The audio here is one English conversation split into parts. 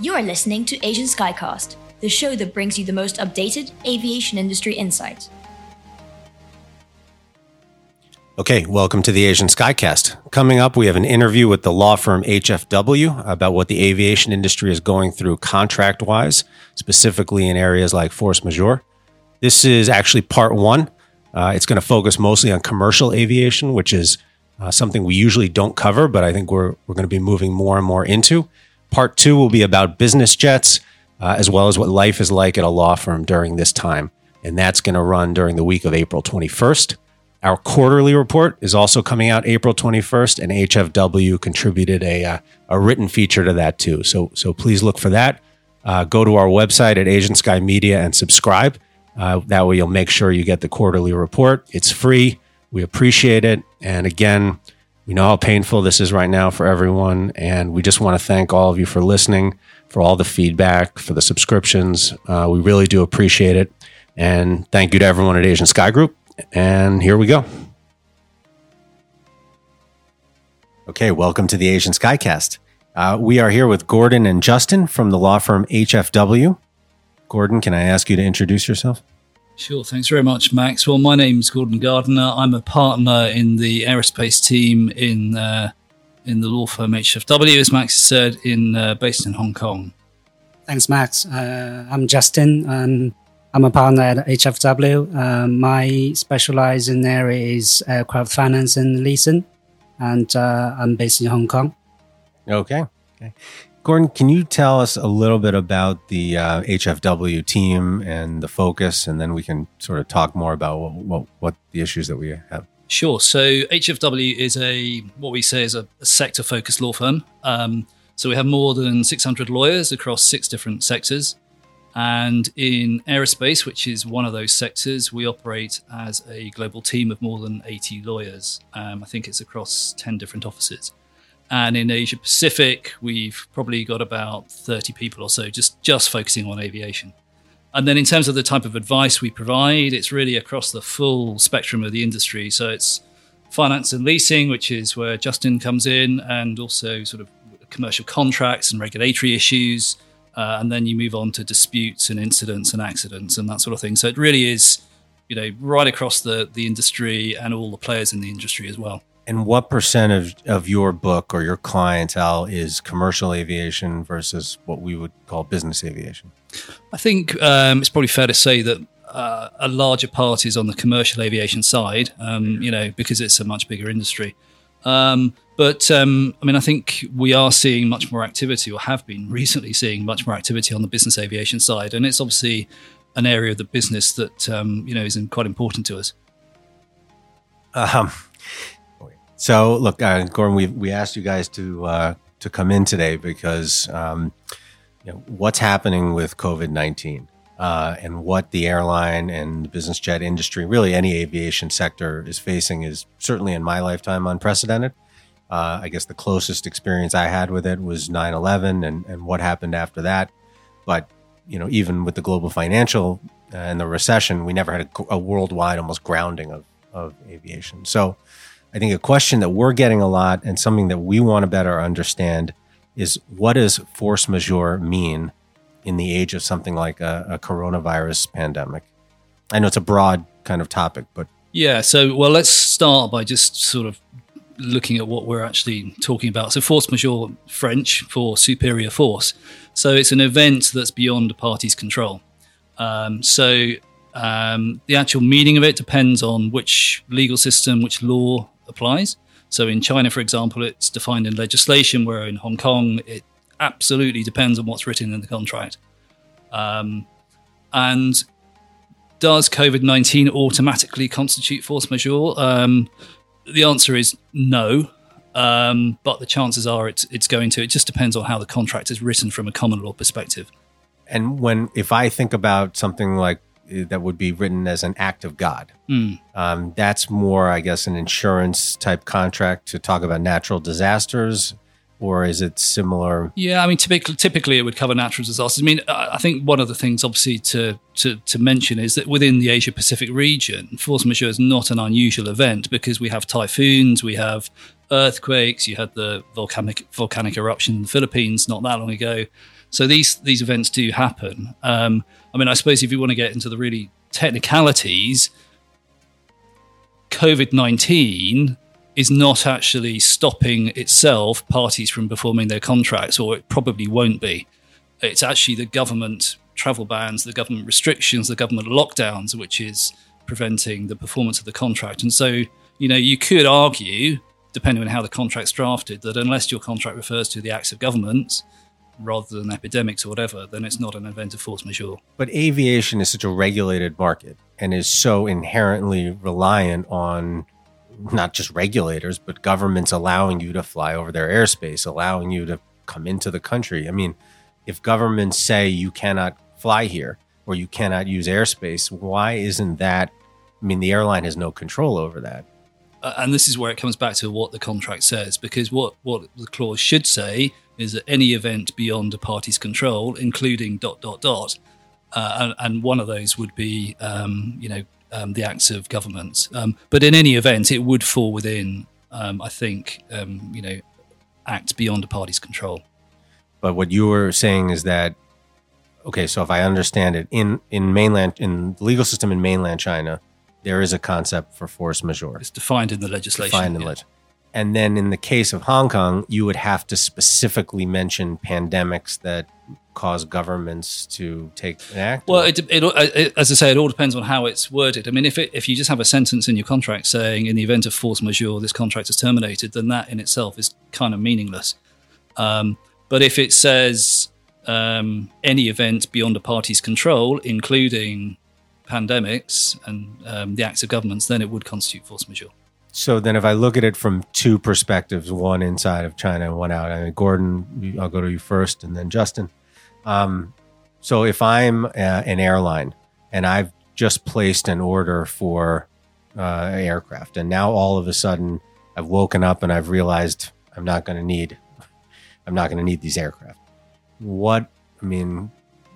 You are listening to Asian Skycast, the show that brings you the most updated aviation industry insights. Okay, welcome to the Asian Skycast. Coming up, we have an interview with the law firm HFW about what the aviation industry is going through contract wise, specifically in areas like force majeure. This is actually part one. Uh, it's going to focus mostly on commercial aviation, which is uh, something we usually don't cover, but I think we're, we're going to be moving more and more into. Part two will be about business jets, uh, as well as what life is like at a law firm during this time. And that's going to run during the week of April 21st. Our quarterly report is also coming out April 21st, and HFW contributed a, uh, a written feature to that too. So, so please look for that. Uh, go to our website at Asian Sky Media and subscribe. Uh, that way, you'll make sure you get the quarterly report. It's free. We appreciate it. And again, we know how painful this is right now for everyone. And we just want to thank all of you for listening, for all the feedback, for the subscriptions. Uh, we really do appreciate it. And thank you to everyone at Asian Sky Group. And here we go. Okay, welcome to the Asian Skycast. Uh, we are here with Gordon and Justin from the law firm HFW. Gordon, can I ask you to introduce yourself? Sure, thanks very much, Max. Well, my name's Gordon Gardiner. I'm a partner in the aerospace team in uh, in the law firm HFW, as Max said, in uh, based in Hong Kong. Thanks, Max. Uh, I'm Justin. Um, I'm a partner at HFW. Uh, my specializing area is aircraft finance and leasing, and uh, I'm based in Hong Kong. Okay. Okay. Gordon, can you tell us a little bit about the uh, HFW team and the focus, and then we can sort of talk more about what, what, what the issues that we have. Sure. So HFW is a what we say is a, a sector focused law firm. Um, so we have more than 600 lawyers across six different sectors. And in aerospace, which is one of those sectors, we operate as a global team of more than 80 lawyers. Um, I think it's across 10 different offices. And in Asia Pacific, we've probably got about 30 people or so just, just focusing on aviation. And then in terms of the type of advice we provide, it's really across the full spectrum of the industry. So it's finance and leasing, which is where Justin comes in, and also sort of commercial contracts and regulatory issues. Uh, and then you move on to disputes and incidents and accidents and that sort of thing. So it really is, you know, right across the, the industry and all the players in the industry as well. And what percent of, of your book or your clientele is commercial aviation versus what we would call business aviation? I think um, it's probably fair to say that uh, a larger part is on the commercial aviation side, um, you know, because it's a much bigger industry. Um, but um, I mean, I think we are seeing much more activity, or have been recently seeing much more activity on the business aviation side, and it's obviously an area of the business that um, you know is quite important to us. Um, so, look, uh, Gordon, we we asked you guys to uh, to come in today because um, you know, what's happening with COVID nineteen uh, and what the airline and the business jet industry, really any aviation sector, is facing is certainly in my lifetime unprecedented. Uh, I guess the closest experience I had with it was 9-11 and, and what happened after that. But you know, even with the global financial uh, and the recession, we never had a, a worldwide almost grounding of of aviation. So I think a question that we're getting a lot and something that we want to better understand is what does force majeure mean in the age of something like a, a coronavirus pandemic? I know it's a broad kind of topic, but yeah. So, well, let's start by just sort of looking at what we're actually talking about. So, force majeure, French for superior force. So, it's an event that's beyond a party's control. Um, so, um, the actual meaning of it depends on which legal system, which law applies. So in China, for example, it's defined in legislation, where in Hong Kong, it absolutely depends on what's written in the contract. Um, and does COVID 19 automatically constitute force majeure? Um, the answer is no. Um, but the chances are it's, it's going to. It just depends on how the contract is written from a common law perspective. And when, if I think about something like that would be written as an act of God. Mm. Um, that's more, I guess, an insurance type contract to talk about natural disasters, or is it similar? Yeah, I mean, typically, typically it would cover natural disasters. I mean, I think one of the things, obviously, to to, to mention is that within the Asia Pacific region, force majeure is not an unusual event because we have typhoons, we have earthquakes. You had the volcanic volcanic eruption in the Philippines not that long ago. So these these events do happen. Um, I mean, I suppose if you want to get into the really technicalities, COVID nineteen is not actually stopping itself parties from performing their contracts, or it probably won't be. It's actually the government travel bans, the government restrictions, the government lockdowns, which is preventing the performance of the contract. And so, you know, you could argue, depending on how the contract's drafted, that unless your contract refers to the acts of government rather than epidemics or whatever, then it's not an event of force majeure. But aviation is such a regulated market and is so inherently reliant on not just regulators, but governments allowing you to fly over their airspace, allowing you to come into the country. I mean, if governments say you cannot fly here or you cannot use airspace, why isn't that? I mean, the airline has no control over that. Uh, and this is where it comes back to what the contract says, because what, what the clause should say is that any event beyond a party's control, including dot dot dot, uh, and, and, one of those would be, um, you know, um, the acts of government. Um, but in any event, it would fall within, um, I think, um, you know, acts beyond a party's control. But what you were saying is that, okay, so if I understand it, in in mainland in the legal system in mainland China, there is a concept for force majeure. It's defined in the legislation. Defined in yeah. legislation. And then in the case of Hong Kong, you would have to specifically mention pandemics that cause governments to take an act? Well, it, it, it, as I say, it all depends on how it's worded. I mean, if if you just have a sentence in your contract saying, in the event of force majeure, this contract is terminated, then that in itself is kind of meaningless. Um, but if it says um, any event beyond a party's control, including pandemics and um, the acts of governments, then it would constitute force majeure. So then, if I look at it from two perspectives, one inside of China and one out, I mean, Gordon, I'll go to you first, and then Justin. Um, so if I'm uh, an airline and I've just placed an order for uh, aircraft, and now all of a sudden I've woken up and I've realized I'm not going to need, I'm not going to need these aircraft. What I mean,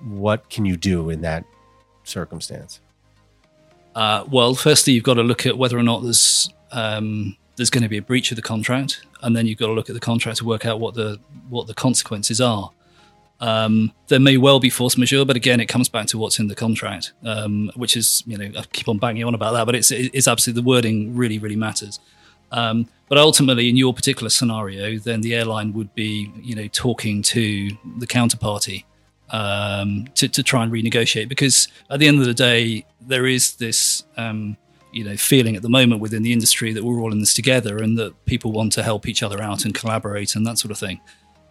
what can you do in that circumstance? Uh, well, firstly, you've got to look at whether or not there's um, there's going to be a breach of the contract, and then you've got to look at the contract to work out what the what the consequences are. Um, there may well be force majeure, but again, it comes back to what's in the contract, um, which is you know I keep on banging on about that, but it's it's absolutely the wording really really matters. Um, but ultimately, in your particular scenario, then the airline would be you know talking to the counterparty um, to, to try and renegotiate because at the end of the day, there is this um, you know feeling at the moment within the industry that we're all in this together and that people want to help each other out and collaborate and that sort of thing.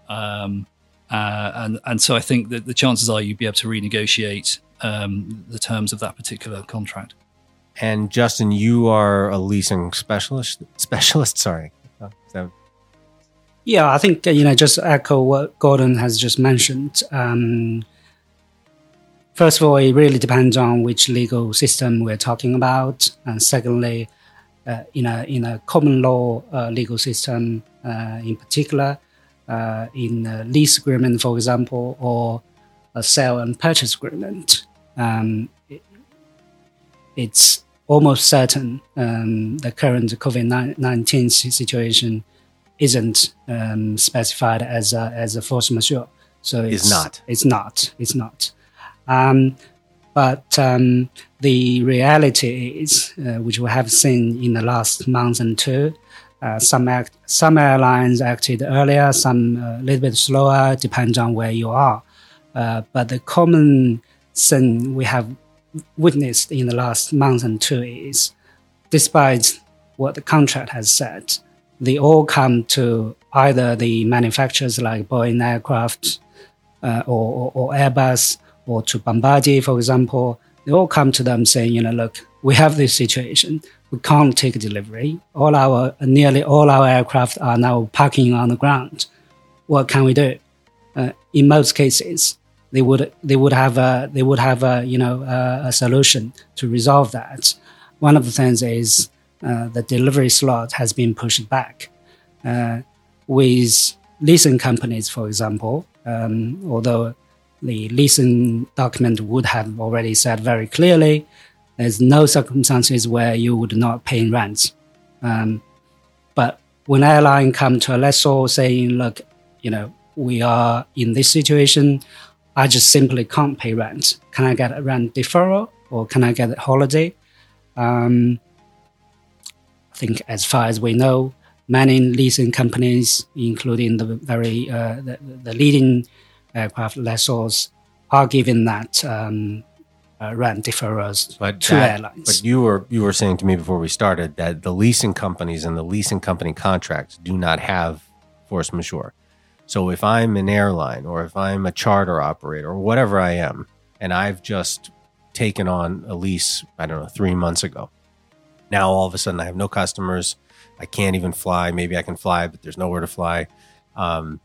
Um, uh, and and so I think that the chances are you'd be able to renegotiate um, the terms of that particular contract. And Justin, you are a leasing specialist. Specialist, sorry. So. Yeah, I think you know just echo what Gordon has just mentioned. Um, first of all, it really depends on which legal system we're talking about, and secondly, uh, in a in a common law uh, legal system uh, in particular, uh, in a lease agreement, for example, or a sale and purchase agreement, um, it, it's almost certain um, the current COVID 19 situation isn't um, specified as a, as a force majeure. So it's, it's not. It's not. It's not. Um, but um, the reality is, uh, which we have seen in the last month and two, uh, some act, some airlines acted earlier, some uh, a little bit slower, depends on where you are. Uh, but the common thing we have witnessed in the last month and two is, despite what the contract has said, they all come to either the manufacturers like Boeing Aircraft uh, or, or, or Airbus or to Bombardier, for example. They all come to them saying, you know, look, we have this situation we can't take delivery. All our nearly all our aircraft are now parking on the ground. What can we do? Uh, in most cases, they would they would have a they would have a you know a, a solution to resolve that. One of the things is uh, the delivery slot has been pushed back. Uh, with leasing companies, for example, um, although the leasing document would have already said very clearly there's no circumstances where you would not pay rent. Um, but when airline come to a lessor saying, look, you know, we are in this situation, I just simply can't pay rent. Can I get a rent deferral or can I get a holiday? Um, I think, as far as we know, many leasing companies, including the very uh, the, the, leading aircraft lessors, are giving that um, uh, rent deferrals but to that, airlines. But you were you were saying to me before we started that the leasing companies and the leasing company contracts do not have force majeure. So if I'm an airline or if I'm a charter operator or whatever I am, and I've just taken on a lease, I don't know, three months ago. Now all of a sudden I have no customers. I can't even fly. Maybe I can fly, but there's nowhere to fly. Um,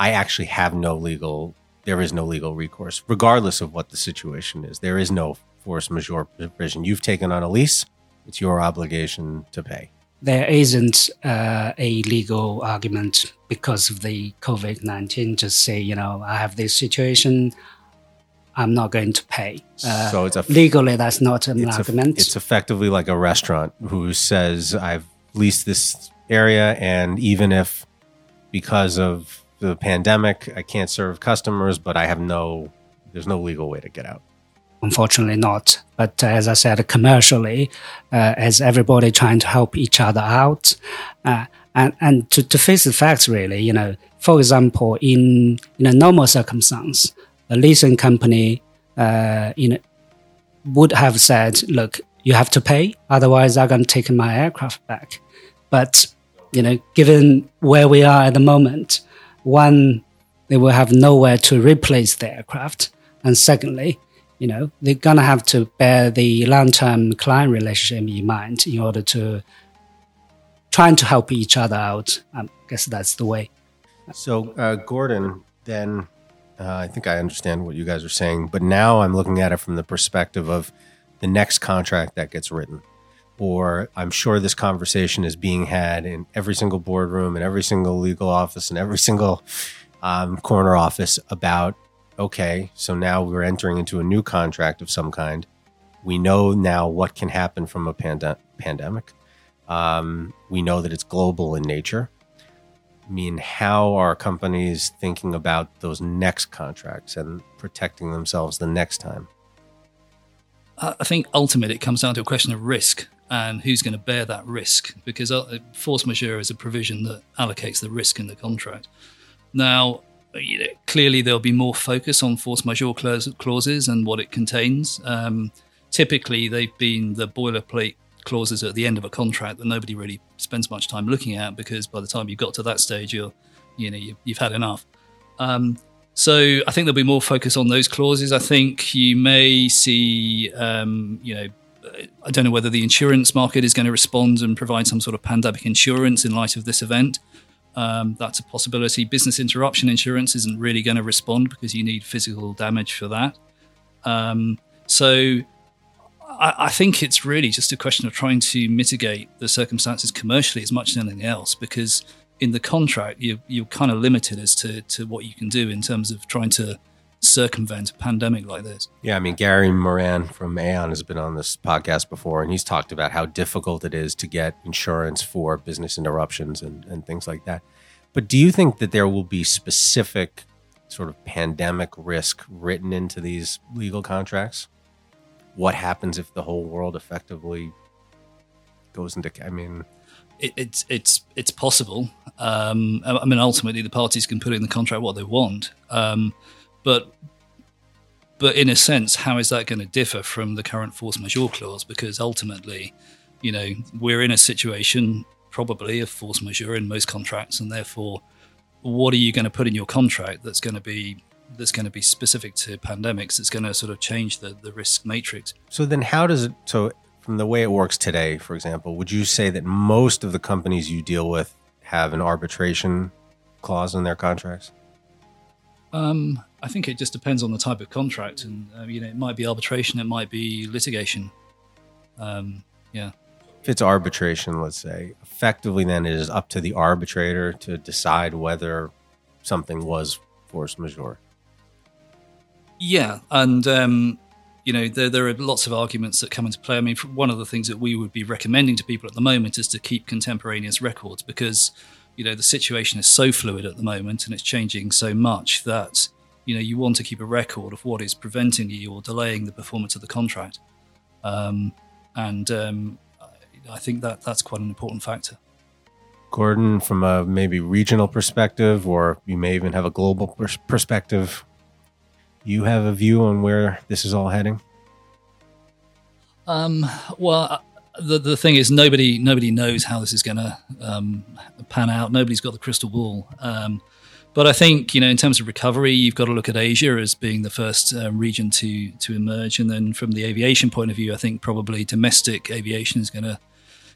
I actually have no legal there is no legal recourse, regardless of what the situation is. There is no force majeure provision. You've taken on a lease, it's your obligation to pay. There isn't uh, a legal argument because of the COVID 19. Just say, you know, I have this situation, I'm not going to pay. Uh, so it's a, legally, that's not an it's argument. A, it's effectively like a restaurant who says, I've leased this area, and even if because of the pandemic. I can't serve customers, but I have no, there's no legal way to get out. Unfortunately, not. But uh, as I said, commercially, uh, as everybody trying to help each other out, uh, and and to, to face the facts, really, you know, for example, in in a normal circumstance, a leasing company, uh, you know, would have said, "Look, you have to pay, otherwise, I'm going to take my aircraft back." But you know, given where we are at the moment, one, they will have nowhere to replace the aircraft. And secondly, you know, they're going to have to bear the long-term client relationship in mind in order to trying to help each other out. I guess that's the way. So, uh, Gordon, then uh, I think I understand what you guys are saying, but now I'm looking at it from the perspective of the next contract that gets written or I'm sure this conversation is being had in every single boardroom and every single legal office and every single um, corner office about okay, so now we're entering into a new contract of some kind. We know now what can happen from a pande- pandemic. Um, we know that it's global in nature. I mean, how are companies thinking about those next contracts and protecting themselves the next time? I think ultimately it comes down to a question of risk and who's going to bear that risk because uh, force majeure is a provision that allocates the risk in the contract. Now, you know, clearly there'll be more focus on force majeure clauses and what it contains. Um, typically, they've been the boilerplate clauses at the end of a contract that nobody really spends much time looking at because by the time you've got to that stage, you're, you know, you, have had enough. Um, so I think there'll be more focus on those clauses. I think you may see, um, you know, I don't know whether the insurance market is going to respond and provide some sort of pandemic insurance in light of this event. Um, that's a possibility. Business interruption insurance isn't really going to respond because you need physical damage for that. Um, so I, I, think it's really just a question of trying to mitigate the circumstances commercially as much as anything else because in the contract you, you're kind of limited as to, to what you can do in terms of trying to circumvent a pandemic like this. Yeah, I mean, Gary Moran from Aon has been on this podcast before, and he's talked about how difficult it is to get insurance for business interruptions and, and things like that. But do you think that there will be specific sort of pandemic risk written into these legal contracts? What happens if the whole world effectively goes into, I mean, it, it's it's it's possible. Um, I mean, ultimately, the parties can put in the contract what they want. Um, but but in a sense, how is that going to differ from the current force majeure clause? Because ultimately, you know, we're in a situation probably of force majeure in most contracts, and therefore, what are you going to put in your contract that's going to be that's going to be specific to pandemics? That's going to sort of change the the risk matrix. So then, how does it? So from the way it works today, for example, would you say that most of the companies you deal with have an arbitration clause in their contracts? Um, I think it just depends on the type of contract, and uh, you know, it might be arbitration, it might be litigation. Um, yeah. If it's arbitration, let's say, effectively, then it is up to the arbitrator to decide whether something was force majeure. Yeah, and um, you know, there, there are lots of arguments that come into play. I mean, one of the things that we would be recommending to people at the moment is to keep contemporaneous records because, you know, the situation is so fluid at the moment and it's changing so much that, you know, you want to keep a record of what is preventing you or delaying the performance of the contract. Um, and um, I think that that's quite an important factor. Gordon, from a maybe regional perspective, or you may even have a global pers- perspective, you have a view on where this is all heading? Um, well, uh, the the thing is, nobody nobody knows how this is going to um, pan out. Nobody's got the crystal ball. Um, but I think you know, in terms of recovery, you've got to look at Asia as being the first uh, region to to emerge, and then from the aviation point of view, I think probably domestic aviation is going to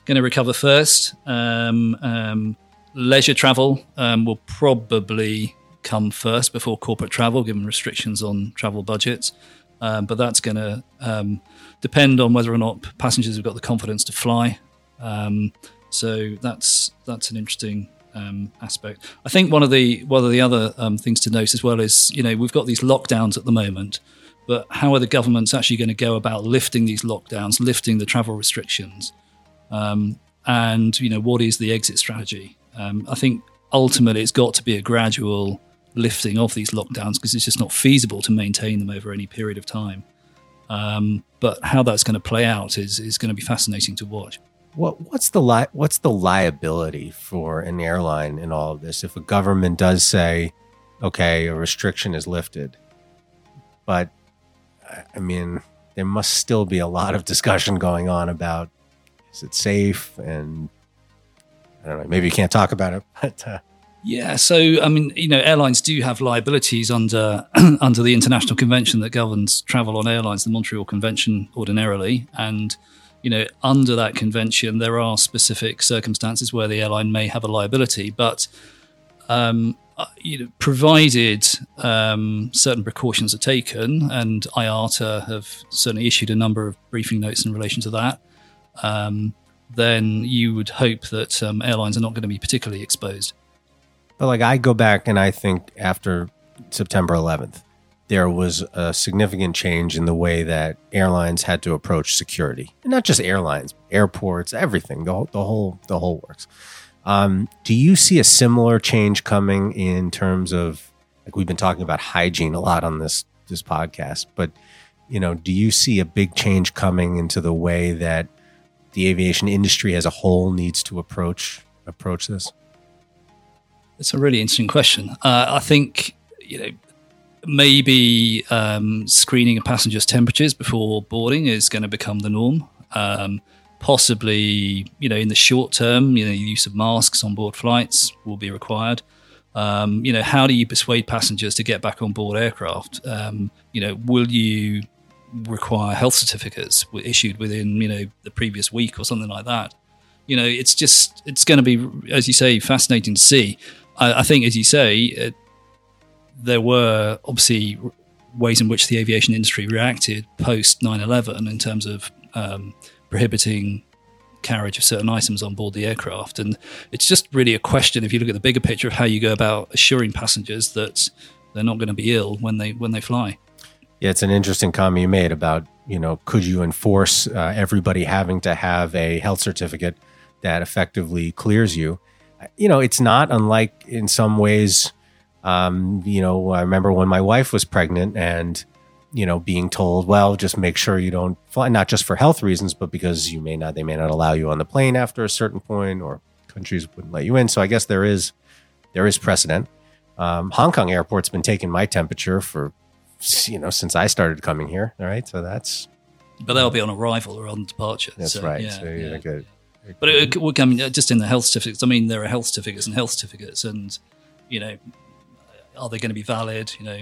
going to recover first. Um, um, leisure travel um, will probably come first before corporate travel, given restrictions on travel budgets. Um, but that's going to um, depend on whether or not passengers have got the confidence to fly. Um, so that's that's an interesting um, aspect. I think one of the one of the other um, things to note as well is you know we've got these lockdowns at the moment, but how are the governments actually going to go about lifting these lockdowns, lifting the travel restrictions, um, and you know what is the exit strategy? I think ultimately it's got to be a gradual lifting of these lockdowns because it's just not feasible to maintain them over any period of time. Um, but how that's going to play out is is going to be fascinating to watch. What what's the li- what's the liability for an airline in all of this if a government does say, okay, a restriction is lifted, but I mean there must still be a lot of discussion going on about is it safe and I don't know maybe you can't talk about it, but. Uh, yeah, so I mean, you know, airlines do have liabilities under under the international convention that governs travel on airlines, the Montreal Convention, ordinarily, and you know, under that convention, there are specific circumstances where the airline may have a liability, but um, uh, you know, provided um, certain precautions are taken, and IATA have certainly issued a number of briefing notes in relation to that. Um, then you would hope that um, airlines are not going to be particularly exposed. But like I go back and I think after September 11th, there was a significant change in the way that airlines had to approach security, and not just airlines, airports, everything, the whole, the whole, the whole works. Um, do you see a similar change coming in terms of like we've been talking about hygiene a lot on this this podcast, but you know, do you see a big change coming into the way that the aviation industry as a whole needs to approach approach this? It's a really interesting question. Uh, I think you know maybe um, screening a passenger's temperatures before boarding is going to become the norm. Um, possibly, you know, in the short term, you know, use of masks on board flights will be required. Um, you know, how do you persuade passengers to get back on board aircraft? Um, you know, will you require health certificates issued within you know the previous week or something like that? You know, it's just it's going to be, as you say, fascinating to see. I, I think, as you say, it, there were obviously ways in which the aviation industry reacted post 9-11 in terms of um, prohibiting carriage of certain items on board the aircraft and it's just really a question if you look at the bigger picture of how you go about assuring passengers that they're not going to be ill when they when they fly yeah it's an interesting comment you made about you know could you enforce uh, everybody having to have a health certificate that effectively clears you you know, it's not unlike in some ways. Um, you know, I remember when my wife was pregnant and, you know, being told, well, just make sure you don't fly, not just for health reasons, but because you may not, they may not allow you on the plane after a certain point or countries wouldn't let you in. So I guess there is, there is precedent. Um, Hong Kong airport's been taking my temperature for, you know, since I started coming here. All right. So that's, but they'll be on arrival or on departure. That's so, right. Yeah, so you're yeah. good. But it, it, I mean, just in the health certificates, I mean, there are health certificates and health certificates, and you know, are they going to be valid? You know,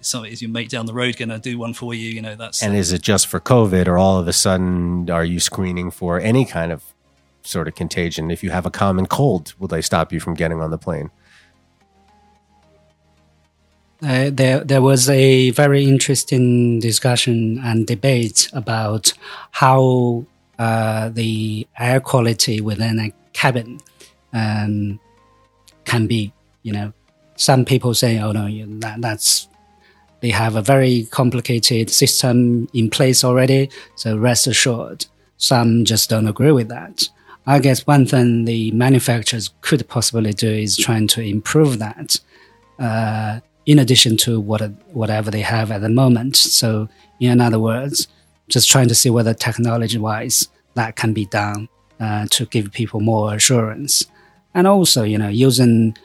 some is your mate down the road going to do one for you? You know, that's and is it just for COVID, or all of a sudden are you screening for any kind of sort of contagion? If you have a common cold, will they stop you from getting on the plane? Uh, there, there was a very interesting discussion and debate about how uh, the air quality within a cabin um, can be, you know, some people say, oh no, that, that's they have a very complicated system in place already. So rest assured, some just don't agree with that. I guess one thing the manufacturers could possibly do is trying to improve that, uh, in addition to what whatever they have at the moment. So, in other words, just trying to see whether technology-wise that can be done uh, to give people more assurance, and also you know using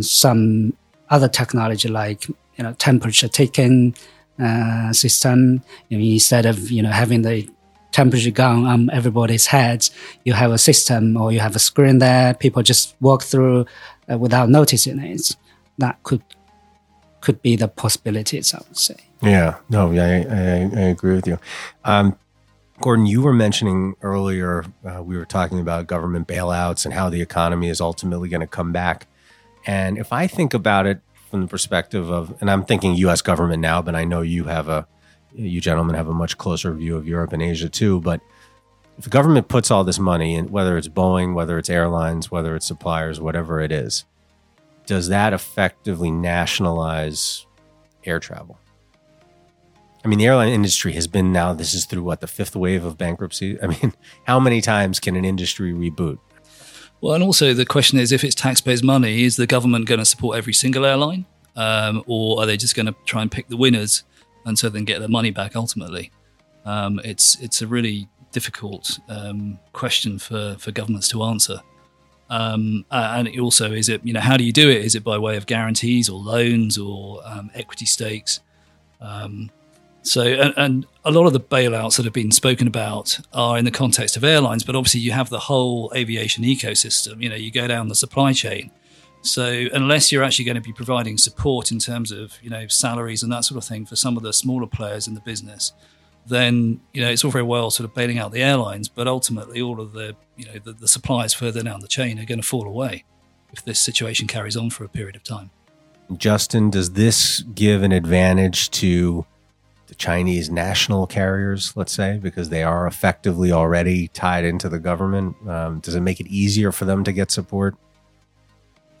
some other technology like you know temperature taking uh, system. You know, instead of you know having the temperature gun on everybody's heads. You have a system or you have a screen there. People just walk through uh, without noticing it. That could could be the possibilities. I would say. Yeah. No. Yeah. I, I, I agree with you. Um, Gordon, you were mentioning earlier. Uh, we were talking about government bailouts and how the economy is ultimately going to come back. And if I think about it from the perspective of, and I'm thinking U.S. government now, but I know you have a you gentlemen have a much closer view of Europe and Asia too. But if the government puts all this money in, whether it's Boeing, whether it's airlines, whether it's suppliers, whatever it is, does that effectively nationalize air travel? I mean, the airline industry has been now, this is through what, the fifth wave of bankruptcy? I mean, how many times can an industry reboot? Well, and also the question is if it's taxpayers' money, is the government going to support every single airline? Um, or are they just going to try and pick the winners and so then get their money back ultimately. Um, it's it's a really difficult um, question for for governments to answer. Um, and also is it you know how do you do it? Is it by way of guarantees or loans or um, equity stakes? Um, so and, and, a lot of the bailouts that have been spoken about are in the context of airlines, but obviously you have the whole aviation ecosystem. You know you go down the supply chain. So unless you're actually going to be providing support in terms of you know salaries and that sort of thing for some of the smaller players in the business, then you know it's all very well sort of bailing out the airlines, but ultimately all of the you know the, the suppliers further down the chain are going to fall away if this situation carries on for a period of time. Justin, does this give an advantage to the Chinese national carriers, let's say, because they are effectively already tied into the government? Um, does it make it easier for them to get support?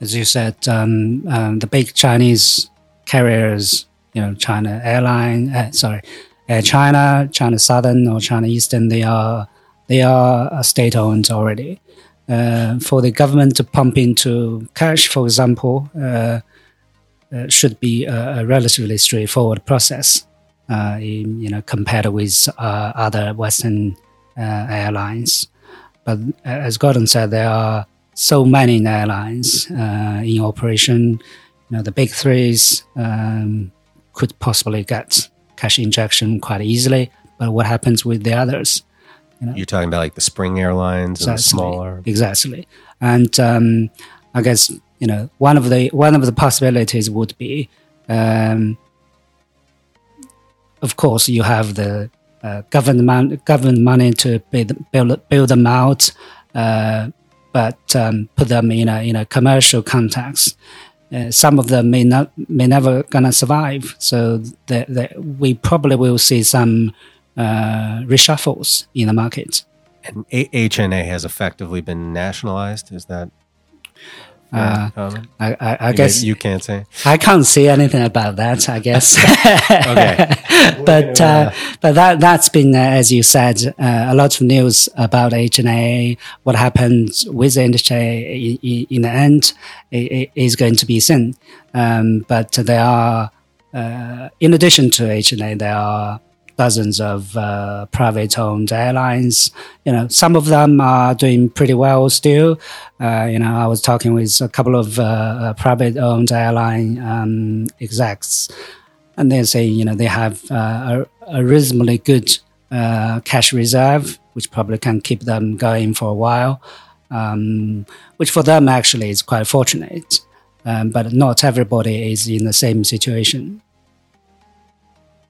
as you said, um, um, the big Chinese carriers, you know, China Airline, uh, sorry, Air China, China Southern or China Eastern, they are they are state owned already. Uh, for the government to pump into cash, for example, uh, uh should be a, a, relatively straightforward process. Uh, in, you know, compared with uh, other Western airlines. But as Gordon said, there are so many airlines uh, in operation. You know, the big threes um, could possibly get cash injection quite easily. But what happens with the others? You know? You're talking about like the Spring Airlines exactly. and the smaller. Exactly, and um, I guess you know one of the one of the possibilities would be, um, of course, you have the uh, government government money to build build, build them out. Uh, but um, put them in a in a commercial context. Uh, some of them may not may never gonna survive. So the, we probably will see some uh, reshuffles in the market. And HNA has effectively been nationalized. Is that uh, I, I, I guess you can't say. I can't say anything about that. I guess. okay. but uh, but that that's been uh, as you said uh, a lot of news about HNA. What happens with the industry in, in the end is going to be seen. Um, but there are, uh, in addition to HNA, there are dozens of uh, private owned airlines. You know, some of them are doing pretty well still. Uh, you know, I was talking with a couple of uh, uh private owned airline um, execs, and they say, you know, they have uh, a, a, reasonably good uh, cash reserve, which probably can keep them going for a while, um, which for them actually is quite fortunate. Um, but not everybody is in the same situation.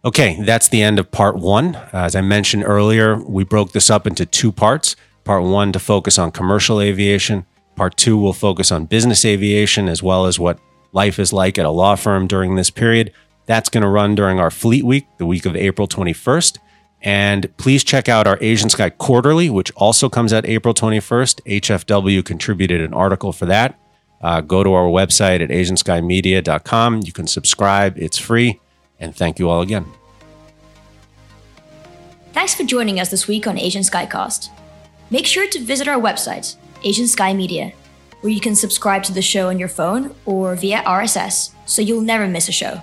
Okay, that's the end of part one. As I mentioned earlier, we broke this up into two parts. Part one to focus on commercial aviation. Part two will focus on business aviation as well as what life is like at a law firm during this period. That's going to run during our Fleet Week, the week of April 21st. And please check out our Asian Sky Quarterly, which also comes out April 21st. HFW contributed an article for that. Uh, go to our website at asianskymedia.com. You can subscribe, it's free. And thank you all again. Thanks for joining us this week on Asian Skycast. Make sure to visit our website, Asian Sky Media, where you can subscribe to the show on your phone or via RSS so you'll never miss a show.